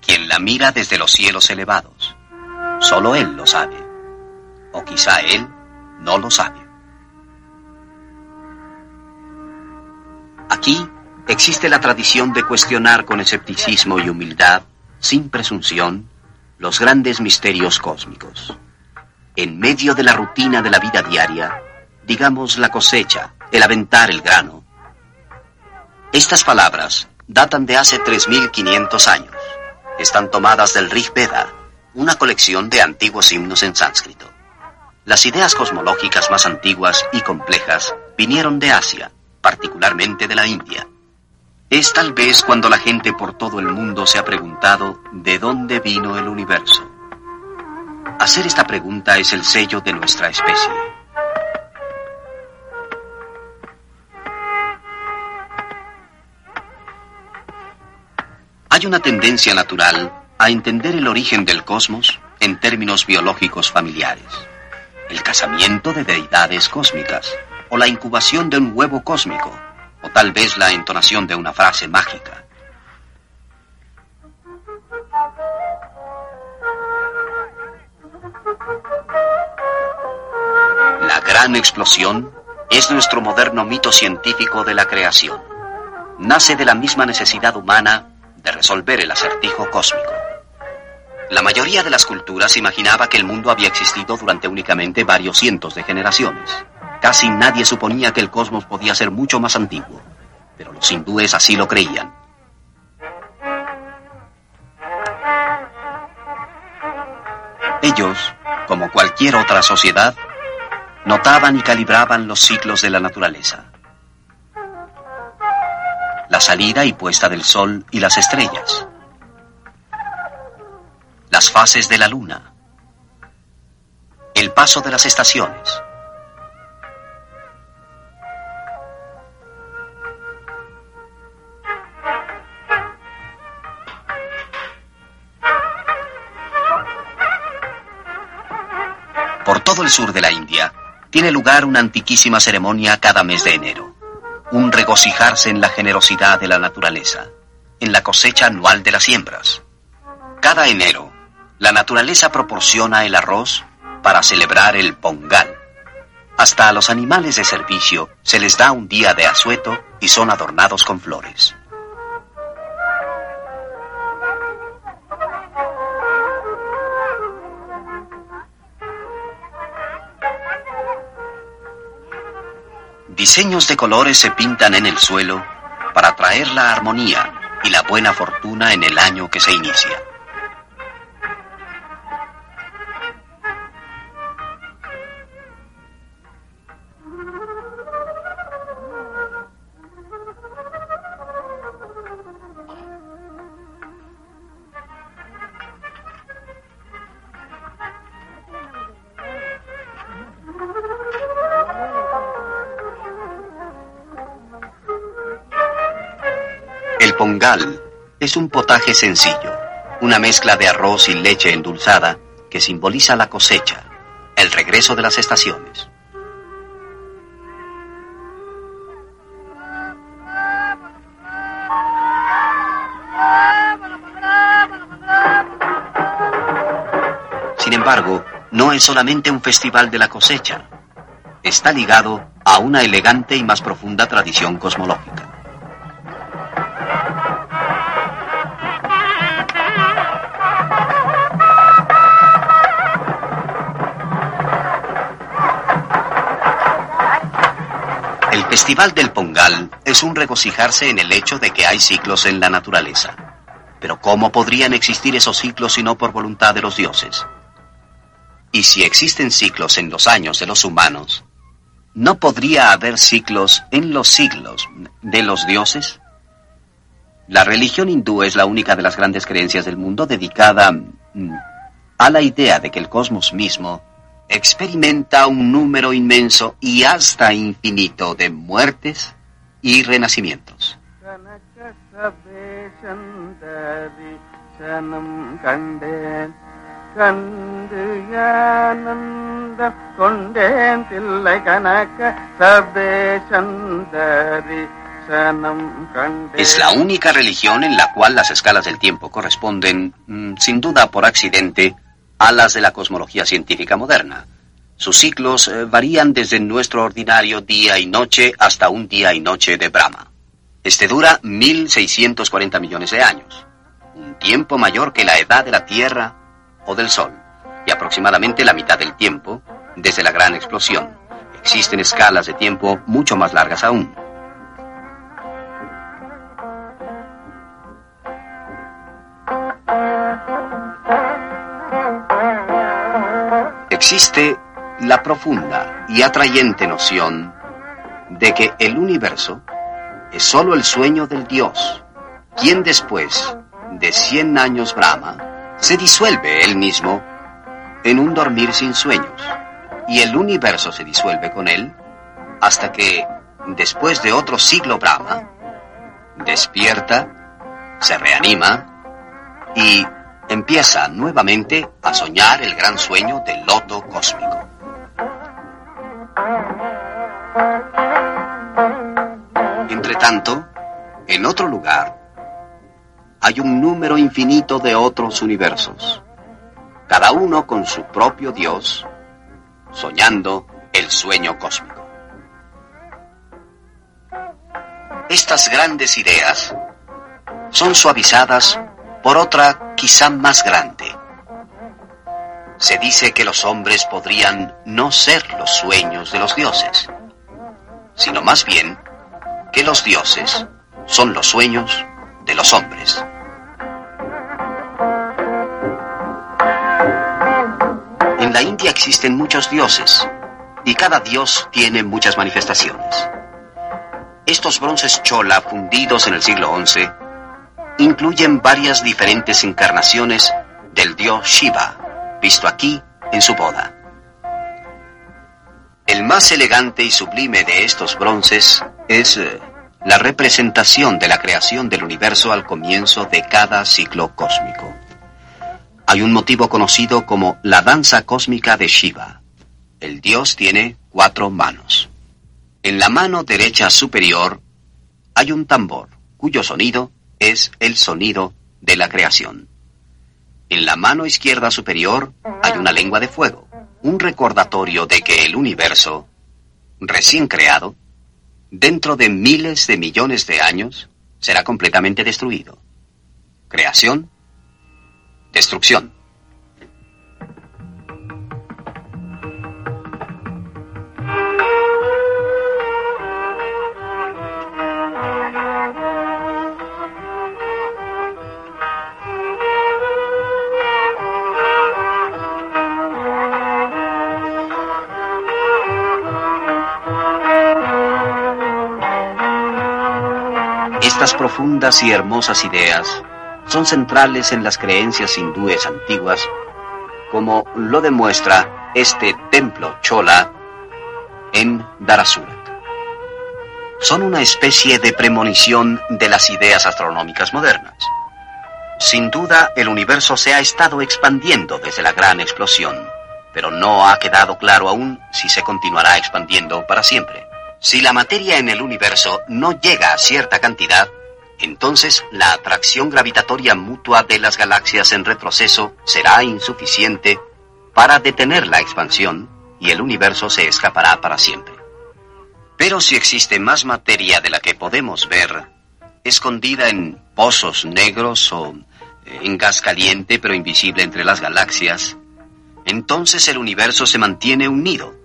quien la mira desde los cielos elevados Solo Él lo sabe. O quizá Él no lo sabe. Aquí existe la tradición de cuestionar con escepticismo y humildad, sin presunción, los grandes misterios cósmicos. En medio de la rutina de la vida diaria, digamos la cosecha, el aventar el grano. Estas palabras datan de hace 3.500 años. Están tomadas del Rig Veda, una colección de antiguos himnos en sánscrito. Las ideas cosmológicas más antiguas y complejas vinieron de Asia, particularmente de la India. Es tal vez cuando la gente por todo el mundo se ha preguntado de dónde vino el universo. Hacer esta pregunta es el sello de nuestra especie. Hay una tendencia natural a entender el origen del cosmos en términos biológicos familiares. El casamiento de deidades cósmicas, o la incubación de un huevo cósmico, o tal vez la entonación de una frase mágica. La gran explosión es nuestro moderno mito científico de la creación. Nace de la misma necesidad humana de resolver el acertijo cósmico. La mayoría de las culturas imaginaba que el mundo había existido durante únicamente varios cientos de generaciones. Casi nadie suponía que el cosmos podía ser mucho más antiguo, pero los hindúes así lo creían. Ellos, como cualquier otra sociedad, notaban y calibraban los ciclos de la naturaleza. La salida y puesta del sol y las estrellas las fases de la luna, el paso de las estaciones. El sur de la India tiene lugar una antiquísima ceremonia cada mes de enero, un regocijarse en la generosidad de la naturaleza, en la cosecha anual de las siembras. Cada enero, la naturaleza proporciona el arroz para celebrar el pongal. Hasta a los animales de servicio se les da un día de asueto y son adornados con flores. Diseños de colores se pintan en el suelo para traer la armonía y la buena fortuna en el año que se inicia. Pongal es un potaje sencillo, una mezcla de arroz y leche endulzada que simboliza la cosecha, el regreso de las estaciones. Sin embargo, no es solamente un festival de la cosecha. Está ligado a una elegante y más profunda tradición cosmológica. Festival del Pongal es un regocijarse en el hecho de que hay ciclos en la naturaleza. Pero ¿cómo podrían existir esos ciclos si no por voluntad de los dioses? Y si existen ciclos en los años de los humanos, ¿no podría haber ciclos en los siglos de los dioses? La religión hindú es la única de las grandes creencias del mundo dedicada mm, a la idea de que el cosmos mismo experimenta un número inmenso y hasta infinito de muertes y renacimientos. Es la única religión en la cual las escalas del tiempo corresponden, mm, sin duda por accidente, a las de la cosmología científica moderna. Sus ciclos eh, varían desde nuestro ordinario día y noche hasta un día y noche de Brahma. Este dura 1640 millones de años, un tiempo mayor que la edad de la Tierra o del Sol, y aproximadamente la mitad del tiempo desde la gran explosión. Existen escalas de tiempo mucho más largas aún. Existe la profunda y atrayente noción de que el universo es sólo el sueño del Dios, quien después de cien años Brahma se disuelve él mismo en un dormir sin sueños, y el universo se disuelve con él hasta que, después de otro siglo Brahma, despierta, se reanima y empieza nuevamente a soñar el gran sueño del loto cósmico. Entre tanto, en otro lugar, hay un número infinito de otros universos, cada uno con su propio Dios, soñando el sueño cósmico. Estas grandes ideas son suavizadas por otra quizá más grande. Se dice que los hombres podrían no ser los sueños de los dioses, sino más bien que los dioses son los sueños de los hombres. En la India existen muchos dioses y cada dios tiene muchas manifestaciones. Estos bronces chola fundidos en el siglo XI incluyen varias diferentes encarnaciones del dios Shiva, visto aquí en su boda. El más elegante y sublime de estos bronces es eh, la representación de la creación del universo al comienzo de cada ciclo cósmico. Hay un motivo conocido como la danza cósmica de Shiva. El dios tiene cuatro manos. En la mano derecha superior hay un tambor, cuyo sonido es el sonido de la creación. En la mano izquierda superior hay una lengua de fuego, un recordatorio de que el universo, recién creado, dentro de miles de millones de años, será completamente destruido. Creación, destrucción. Estas profundas y hermosas ideas son centrales en las creencias hindúes antiguas, como lo demuestra este templo chola en Darasurat. son una especie de premonición de las ideas astronómicas modernas. Sin duda, el universo se ha estado expandiendo desde la gran explosión, pero no ha quedado claro aún si se continuará expandiendo para siempre. Si la materia en el universo no llega a cierta cantidad, entonces la atracción gravitatoria mutua de las galaxias en retroceso será insuficiente para detener la expansión y el universo se escapará para siempre. Pero si existe más materia de la que podemos ver, escondida en pozos negros o eh, en gas caliente pero invisible entre las galaxias, entonces el universo se mantiene unido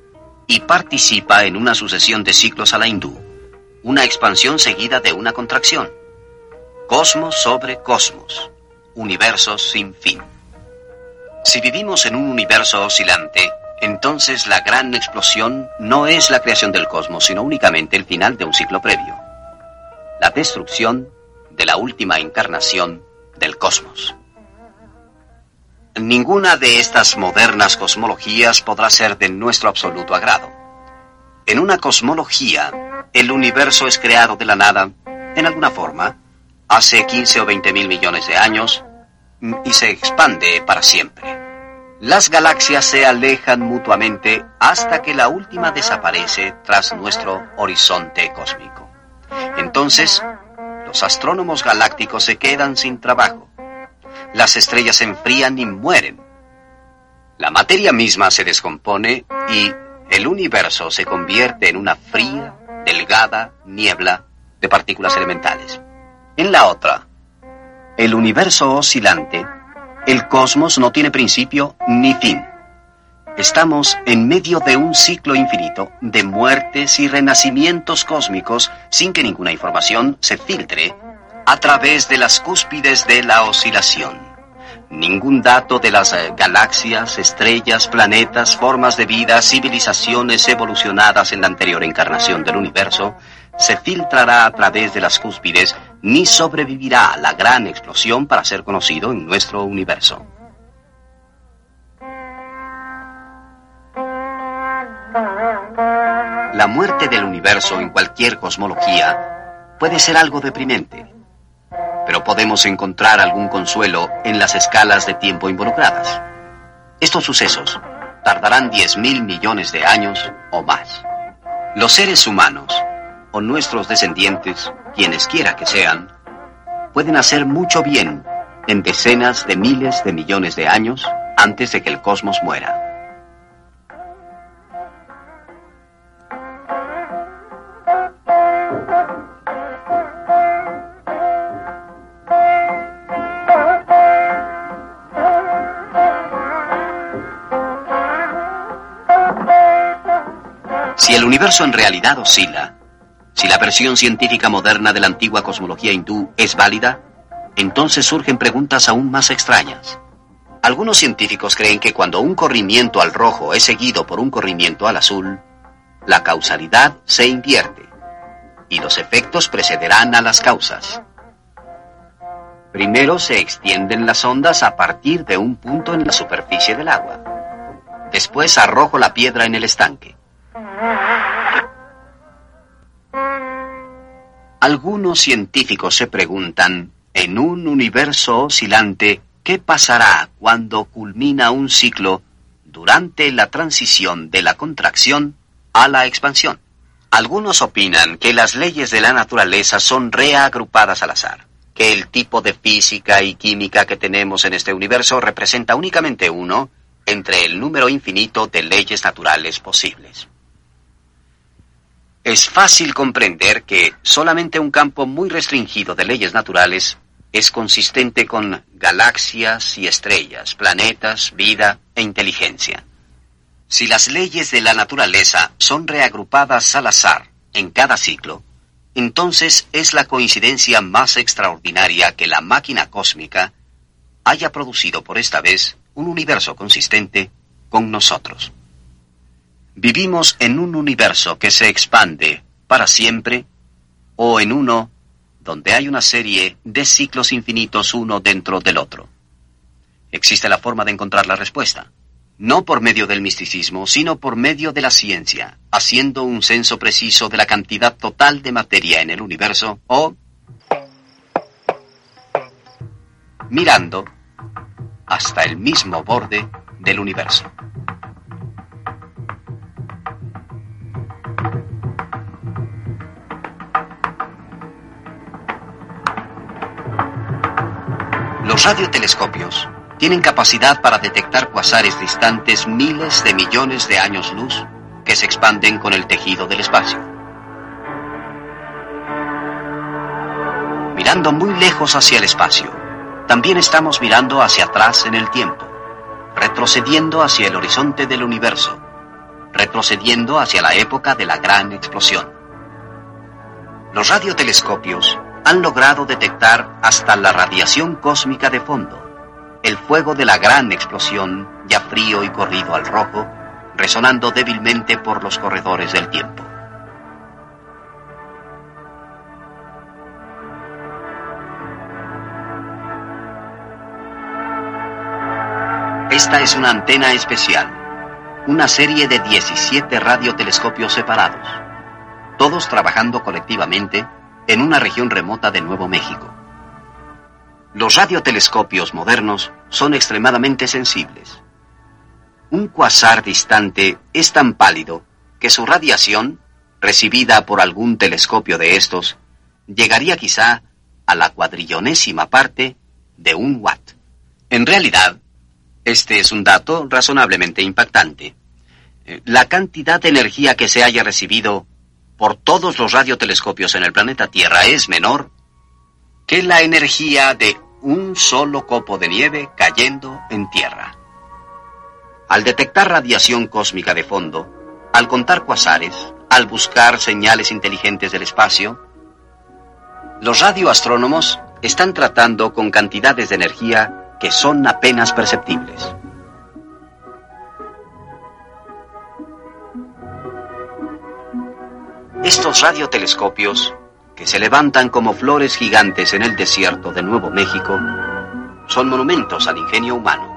y participa en una sucesión de ciclos a la hindú, una expansión seguida de una contracción. Cosmos sobre cosmos, universos sin fin. Si vivimos en un universo oscilante, entonces la gran explosión no es la creación del cosmos, sino únicamente el final de un ciclo previo. La destrucción de la última encarnación del cosmos. Ninguna de estas modernas cosmologías podrá ser de nuestro absoluto agrado. En una cosmología, el universo es creado de la nada, en alguna forma, hace 15 o 20 mil millones de años, y se expande para siempre. Las galaxias se alejan mutuamente hasta que la última desaparece tras nuestro horizonte cósmico. Entonces, los astrónomos galácticos se quedan sin trabajo. Las estrellas se enfrían y mueren. La materia misma se descompone y el universo se convierte en una fría, delgada niebla de partículas elementales. En la otra, el universo oscilante el cosmos no tiene principio ni fin. Estamos en medio de un ciclo infinito de muertes y renacimientos cósmicos sin que ninguna información se filtre a través de las cúspides de la oscilación. Ningún dato de las eh, galaxias, estrellas, planetas, formas de vida, civilizaciones evolucionadas en la anterior encarnación del universo se filtrará a través de las cúspides ni sobrevivirá a la gran explosión para ser conocido en nuestro universo. La muerte del universo en cualquier cosmología puede ser algo deprimente, pero podemos encontrar algún consuelo en las escalas de tiempo involucradas. Estos sucesos tardarán 10.000 millones de años o más. Los seres humanos o nuestros descendientes, quienes quiera que sean, pueden hacer mucho bien en decenas de miles de millones de años antes de que el cosmos muera. Si el universo en realidad oscila, si la versión científica moderna de la antigua cosmología hindú es válida, entonces surgen preguntas aún más extrañas. Algunos científicos creen que cuando un corrimiento al rojo es seguido por un corrimiento al azul, la causalidad se invierte y los efectos precederán a las causas. Primero se extienden las ondas a partir de un punto en la superficie del agua. Después arrojo la piedra en el estanque. Algunos científicos se preguntan, en un universo oscilante, ¿qué pasará cuando culmina un ciclo durante la transición de la contracción a la expansión? Algunos opinan que las leyes de la naturaleza son reagrupadas al azar, que el tipo de física y química que tenemos en este universo representa únicamente uno entre el número infinito de leyes naturales posibles. Es fácil comprender que solamente un campo muy restringido de leyes naturales es consistente con galaxias y estrellas, planetas, vida e inteligencia. Si las leyes de la naturaleza son reagrupadas al azar en cada ciclo, entonces es la coincidencia más extraordinaria que la máquina cósmica haya producido por esta vez un universo consistente con nosotros. ¿Vivimos en un universo que se expande para siempre o en uno donde hay una serie de ciclos infinitos uno dentro del otro? Existe la forma de encontrar la respuesta. no por medio del misticismo, sino por medio de la ciencia, haciendo un censo preciso de la cantidad total de materia en el universo o mirando hasta el mismo borde del universo. Radiotelescopios tienen capacidad para detectar cuasares distantes miles de millones de años luz que se expanden con el tejido del espacio. Mirando muy lejos hacia el espacio, también estamos mirando hacia atrás en el tiempo, retrocediendo hacia el horizonte del universo, retrocediendo hacia la época de la gran explosión. Los radiotelescopios han logrado detectar hasta la radiación cósmica de fondo, el fuego de la gran explosión, ya frío y corrido al rojo, resonando débilmente por los corredores del tiempo. Esta es una antena especial, una serie de 17 radiotelescopios separados, todos trabajando colectivamente en una región remota de Nuevo México. Los radiotelescopios modernos son extremadamente sensibles. Un cuasar distante es tan pálido que su radiación, recibida por algún telescopio de estos, llegaría quizá a la cuadrillonésima parte de un watt. En realidad, este es un dato razonablemente impactante. Eh, la cantidad de energía que se haya recibido por todos los radiotelescopios en el planeta Tierra es menor que la energía de un solo copo de nieve cayendo en Tierra. Al detectar radiación cósmica de fondo, al contar cuasares, al buscar señales inteligentes del espacio, los radioastrónomos están tratando con cantidades de energía que son apenas perceptibles. Estos radiotelescopios, que se levantan como flores gigantes en el desierto de Nuevo México, son monumentos al ingenio humano.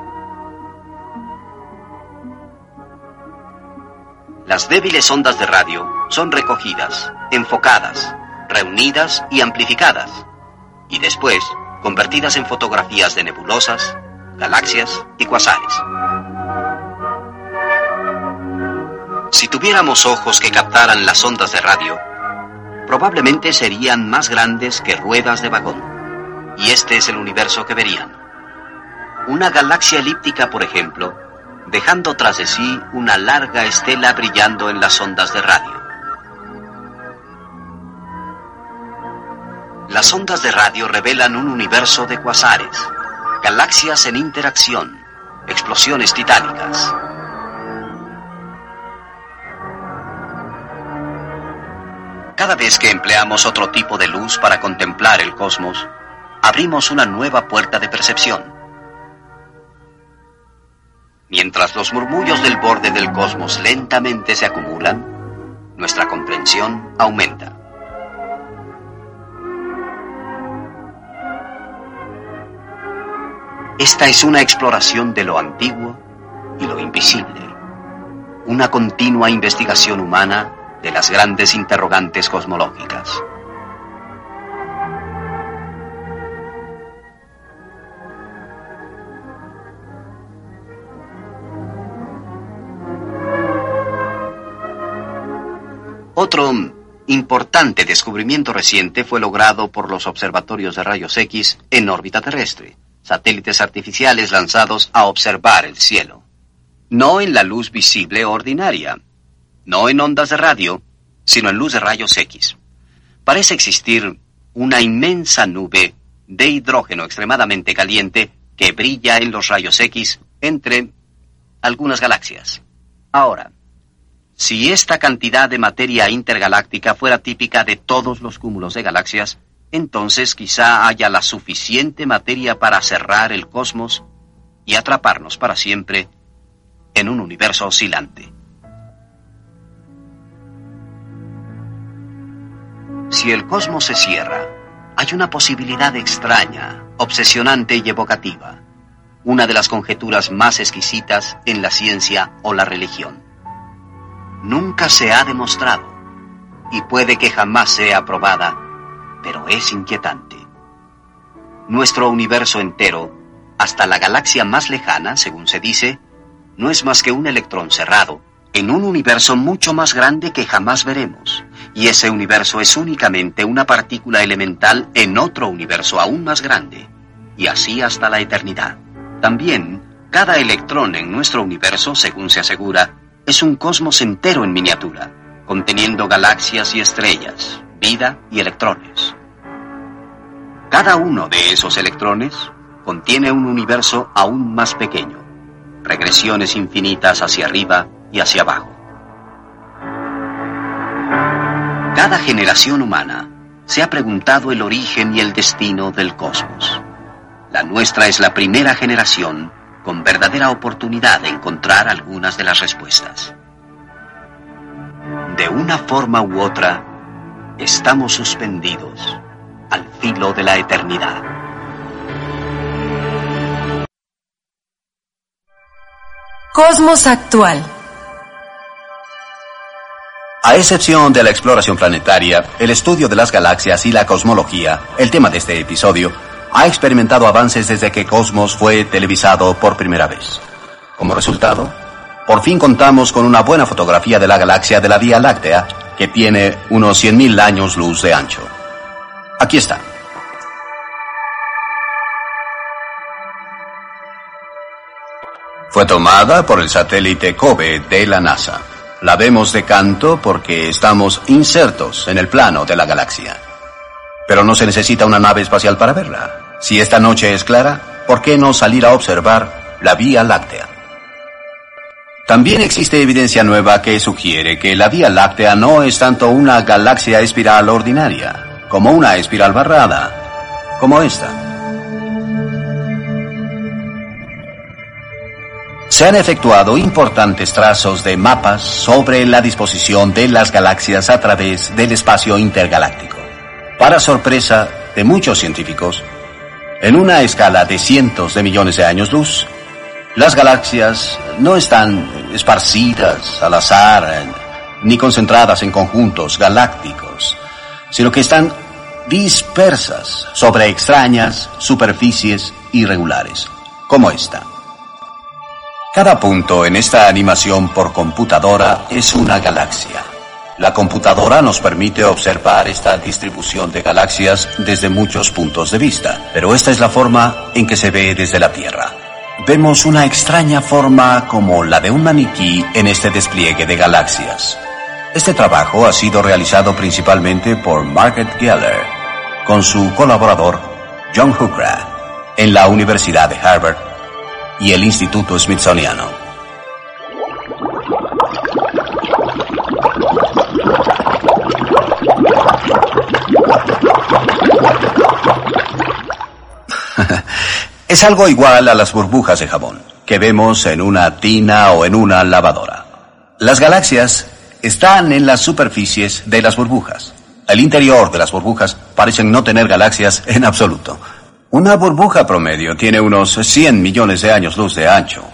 Las débiles ondas de radio son recogidas, enfocadas, reunidas y amplificadas, y después convertidas en fotografías de nebulosas, galaxias y cuasares. Si tuviéramos ojos que captaran las ondas de radio, probablemente serían más grandes que ruedas de vagón. Y este es el universo que verían. Una galaxia elíptica, por ejemplo, dejando tras de sí una larga estela brillando en las ondas de radio. Las ondas de radio revelan un universo de cuasares, galaxias en interacción, explosiones titánicas. Cada vez que empleamos otro tipo de luz para contemplar el cosmos, abrimos una nueva puerta de percepción. Mientras los murmullos del borde del cosmos lentamente se acumulan, nuestra comprensión aumenta. Esta es una exploración de lo antiguo y lo invisible, una continua investigación humana de las grandes interrogantes cosmológicas. Otro importante descubrimiento reciente fue logrado por los observatorios de rayos X en órbita terrestre satélites artificiales lanzados a observar el cielo. No en la luz visible ordinaria, no en ondas de radio, sino en luz de rayos X. Parece existir una inmensa nube de hidrógeno extremadamente caliente que brilla en los rayos X entre algunas galaxias. Ahora, si esta cantidad de materia intergaláctica fuera típica de todos los cúmulos de galaxias, entonces quizá haya la suficiente materia para cerrar el cosmos y atraparnos para siempre en un universo oscilante. Si el cosmos se cierra, hay una posibilidad extraña, obsesionante y evocativa. una de las conjeturas más exquisitas en la ciencia o la religión. Nunca se ha demostrado, y puede que jamás sea probada, pero es inquietante. Nuestro universo entero, hasta la galaxia más lejana, según se dice, no es más que un electrón cerrado, en un universo mucho más grande que jamás veremos. Y ese universo es únicamente una partícula elemental en otro universo aún más grande. Y así hasta la eternidad. También, cada electrón en nuestro universo, según se asegura, es un cosmos entero en miniatura, conteniendo galaxias y estrellas, vida y electrones. Cada uno de esos electrones contiene un universo aún más pequeño, regresiones infinitas hacia arriba y hacia abajo. Cada generación humana se ha preguntado el origen y el destino del cosmos. La nuestra es la primera generación con verdadera oportunidad de encontrar algunas de las respuestas. De una forma u otra, estamos suspendidos al filo de la eternidad. Cosmos actual. A excepción de la exploración planetaria, el estudio de las galaxias y la cosmología, el tema de este episodio, ha experimentado avances desde que Cosmos fue televisado por primera vez. Como resultado, por fin contamos con una buena fotografía de la galaxia de la Vía Láctea, que tiene unos 100.000 años luz de ancho. Aquí está. Fue tomada por el satélite COBE de la NASA. La vemos de canto porque estamos insertos en el plano de la galaxia. Pero no se necesita una nave espacial para verla. Si esta noche es clara, ¿por qué no salir a observar la Vía Láctea? También existe evidencia nueva que sugiere que la Vía Láctea no es tanto una galaxia espiral ordinaria, como una espiral barrada, como esta. Se han efectuado importantes trazos de mapas sobre la disposición de las galaxias a través del espacio intergaláctico. Para sorpresa de muchos científicos, en una escala de cientos de millones de años luz, las galaxias no están esparcidas al azar ni concentradas en conjuntos galácticos, sino que están dispersas sobre extrañas superficies irregulares, como esta. Cada punto en esta animación por computadora es una galaxia. La computadora nos permite observar esta distribución de galaxias desde muchos puntos de vista, pero esta es la forma en que se ve desde la Tierra. Vemos una extraña forma como la de un maniquí en este despliegue de galaxias. Este trabajo ha sido realizado principalmente por Margaret Geller, con su colaborador John Hooker, en la Universidad de Harvard y el Instituto Smithsoniano. es algo igual a las burbujas de jabón que vemos en una tina o en una lavadora. Las galaxias están en las superficies de las burbujas. El interior de las burbujas parecen no tener galaxias en absoluto. Una burbuja promedio tiene unos 100 millones de años luz de ancho,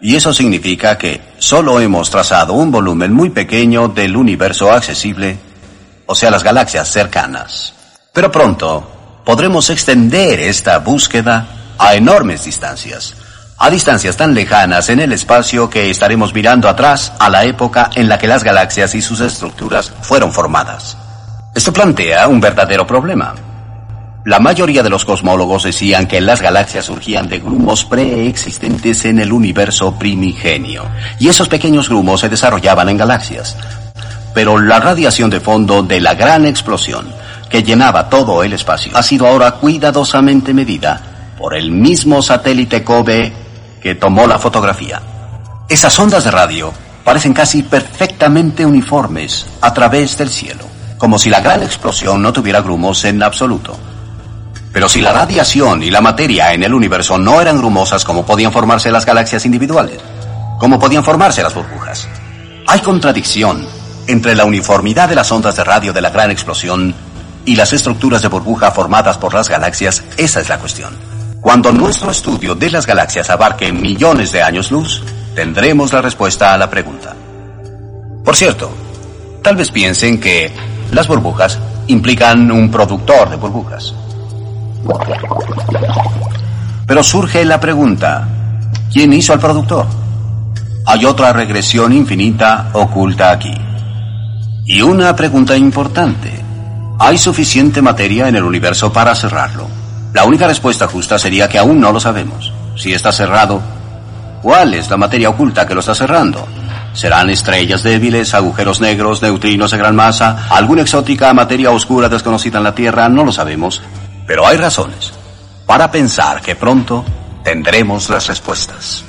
y eso significa que solo hemos trazado un volumen muy pequeño del universo accesible, o sea, las galaxias cercanas. Pero pronto podremos extender esta búsqueda a enormes distancias, a distancias tan lejanas en el espacio que estaremos mirando atrás a la época en la que las galaxias y sus estructuras fueron formadas. Esto plantea un verdadero problema la mayoría de los cosmólogos decían que las galaxias surgían de grumos preexistentes en el universo primigenio, y esos pequeños grumos se desarrollaban en galaxias. Pero la radiación de fondo de la gran explosión que llenaba todo el espacio ha sido ahora cuidadosamente medida por el mismo satélite COBE que tomó la fotografía. Esas ondas de radio parecen casi perfectamente uniformes a través del cielo, como si la gran explosión no tuviera grumos en absoluto. Pero si la radiación y la materia en el universo no eran grumosas, ¿cómo podían formarse las galaxias individuales? ¿Cómo podían formarse las burbujas? Hay contradicción entre la uniformidad de las ondas de radio de la gran explosión y las estructuras de burbuja formadas por las galaxias. Esa es la cuestión. Cuando nuestro estudio de las galaxias abarque millones de años luz, tendremos la respuesta a la pregunta. Por cierto, tal vez piensen que las burbujas implican un productor de burbujas. Pero surge la pregunta, ¿quién hizo al productor? Hay otra regresión infinita oculta aquí. Y una pregunta importante. ¿Hay suficiente materia en el universo para cerrarlo? La única respuesta justa sería que aún no lo sabemos. Si está cerrado, ¿cuál es la materia oculta que lo está cerrando? ¿Serán estrellas débiles, agujeros negros, neutrinos de gran masa, alguna exótica materia oscura desconocida en la Tierra? No lo sabemos. Pero hay razones para pensar que pronto tendremos las respuestas.